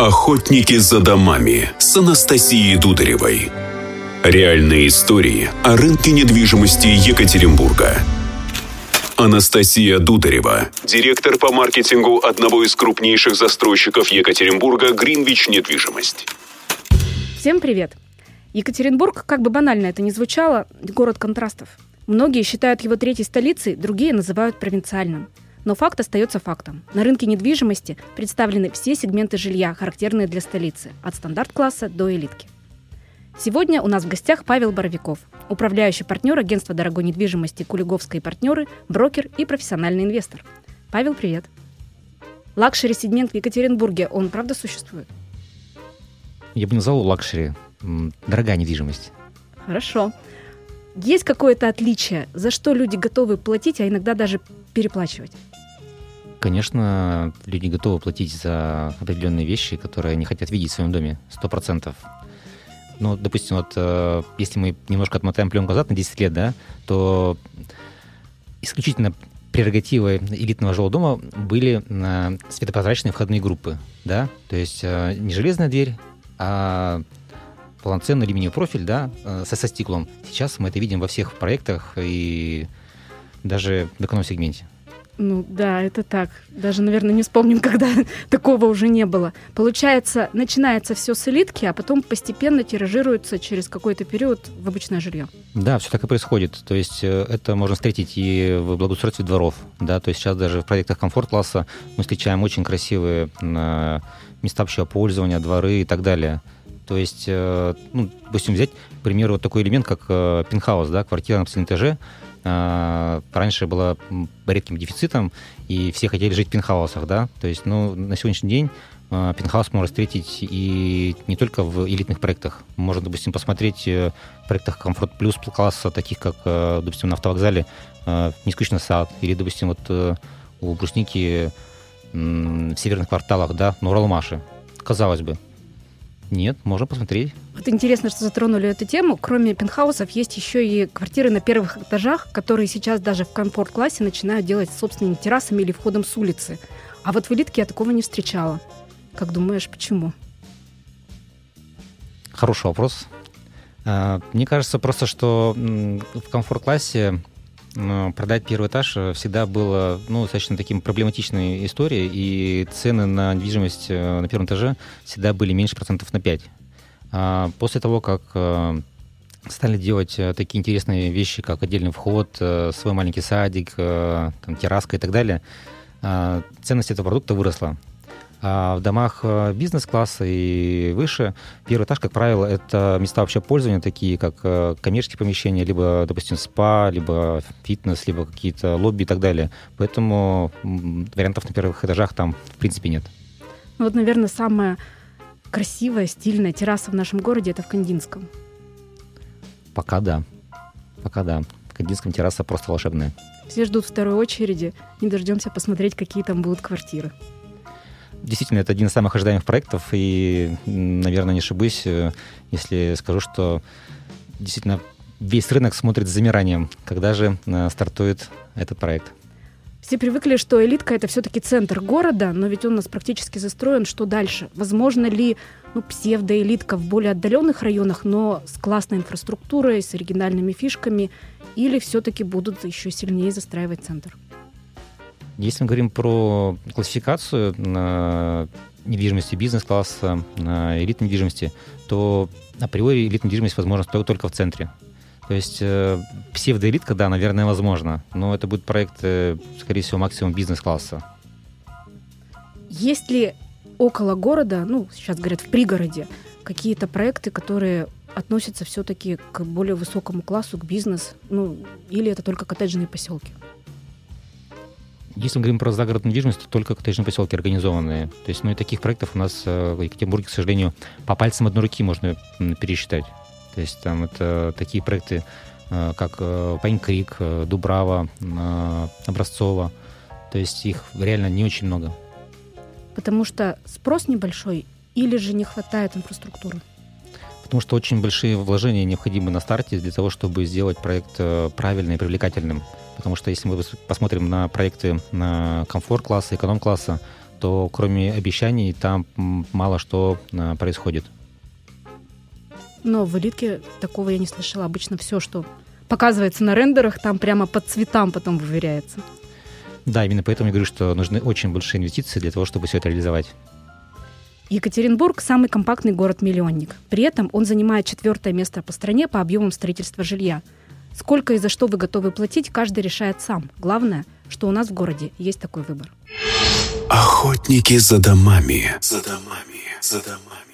Охотники за домами с Анастасией Дударевой. Реальные истории о рынке недвижимости Екатеринбурга. Анастасия Дударева, директор по маркетингу одного из крупнейших застройщиков Екатеринбурга «Гринвич Недвижимость». Всем привет! Екатеринбург, как бы банально это ни звучало, город контрастов. Многие считают его третьей столицей, другие называют провинциальным. Но факт остается фактом. На рынке недвижимости представлены все сегменты жилья, характерные для столицы, от стандарт-класса до элитки. Сегодня у нас в гостях Павел Боровиков, управляющий партнер агентства дорогой недвижимости «Кулиговские партнеры», брокер и профессиональный инвестор. Павел, привет. Luxury-сегмент в Екатеринбурге, он правда существует? Я бы назвал luxury. Дорогая недвижимость. Хорошо. Есть какое-то отличие, за что люди готовы платить, а иногда даже переплачивать? Конечно, люди готовы платить за определенные вещи, которые они хотят видеть в своем доме, сто процентов. Ну, допустим, вот э, если мы немножко отмотаем пленку назад на 10 лет, да, то исключительно прерогативой элитного жилого дома были на светопрозрачные входные группы, да, то есть э, не железная дверь, а полноценный алюминиевый профиль, да, э, со, со стеклом. Сейчас мы это видим во всех проектах и даже в эконом-сегменте. Ну да, это так. Даже, наверное, не вспомним, когда такого уже не было. Получается, начинается все с элитки, а потом постепенно тиражируется через какой-то период в обычное жилье. Да, все так и происходит. То есть э, это можно встретить и в благоустройстве дворов. Да, то есть сейчас даже в проектах комфорт-класса мы встречаем очень красивые места общего пользования, дворы и так далее. То есть, э, ну, допустим, взять, к примеру, вот такой элемент, как э, пентхаус, да, квартира на последнем этаже, э, раньше была редким дефицитом, и все хотели жить в пентхаусах, да, то есть, ну, на сегодняшний день пентхаус можно встретить и не только в элитных проектах. Можно, допустим, посмотреть в проектах комфорт плюс класса, таких как, допустим, на автовокзале Нескучный сад, или, допустим, вот у Брусники в северных кварталах, да, на Уралмаше. Казалось бы, нет, можно посмотреть. Вот интересно, что затронули эту тему. Кроме пентхаусов есть еще и квартиры на первых этажах, которые сейчас даже в комфорт-классе начинают делать собственными террасами или входом с улицы. А вот в элитке я такого не встречала. Как думаешь, почему? Хороший вопрос. А, мне кажется просто, что в комфорт-классе продать первый этаж э, всегда было ну, достаточно таким проблематичной историей, и цены на недвижимость э, на первом этаже всегда были меньше процентов на 5. А после того, как э, стали делать такие интересные вещи, как отдельный вход, свой маленький садик, там, терраска и так далее, ценность этого продукта выросла. А в домах э, бизнес-класса и выше первый этаж, как правило, это места общего пользования, такие как э, коммерческие помещения, либо, допустим, спа, либо фитнес, либо какие-то лобби и так далее. Поэтому вариантов на первых этажах там в принципе нет. Ну вот, наверное, самая красивая, стильная терраса в нашем городе это в Кандинском. Пока да. Пока да. В Кандинском терраса просто волшебная. Все ждут второй очереди, не дождемся посмотреть, какие там будут квартиры. Действительно, это один из самых ожидаемых проектов, и, наверное, не ошибусь, э, если скажу, что действительно весь рынок смотрит с замиранием, когда же э, стартует этот проект. Все привыкли, что элитка это все-таки центр города, но ведь он у нас практически застроен. Что дальше? Возможно ли ну, псевдоэлитка в более отдаленных районах, но с классной инфраструктурой, с оригинальными фишками, или все-таки будут еще сильнее застраивать центр? Если мы говорим про классификацию на недвижимости бизнес-класса, на элитной недвижимости, то априори элитная недвижимость возможна только в центре. То есть э, псевдоэлитка, да, наверное, возможно, но это будет проект, э, скорее всего, максимум бизнес-класса. Есть ли около города, ну, сейчас говорят в пригороде, какие-то проекты, которые относятся все-таки к более высокому классу, к бизнес, ну, или это только коттеджные поселки? Если мы говорим про загородную недвижимость, то только коттеджные поселки организованные. То есть, ну и таких проектов у нас э, в Екатеринбурге, к сожалению, по пальцам одной руки можно пересчитать. То есть там это такие проекты, э, как э, Пайн-Крик, Дубрава, Образцова. То есть их реально не очень много. Потому что спрос небольшой или же не хватает инфраструктуры? Потому что очень большие вложения необходимы на старте для того, чтобы сделать проект правильным и привлекательным потому что если мы посмотрим на проекты на комфорт-класса, эконом-класса, то кроме обещаний там мало что а, происходит. Но в элитке такого я не слышала. Обычно все, что показывается на рендерах, там прямо под цветам потом выверяется. Да, именно поэтому я говорю, что нужны очень большие инвестиции для того, чтобы все это реализовать. Екатеринбург – самый компактный город-миллионник. При этом он занимает четвертое место по стране по объемам строительства жилья. Сколько и за что вы готовы платить, каждый решает сам. Главное, что у нас в городе есть такой выбор. Охотники за домами. За домами. За домами.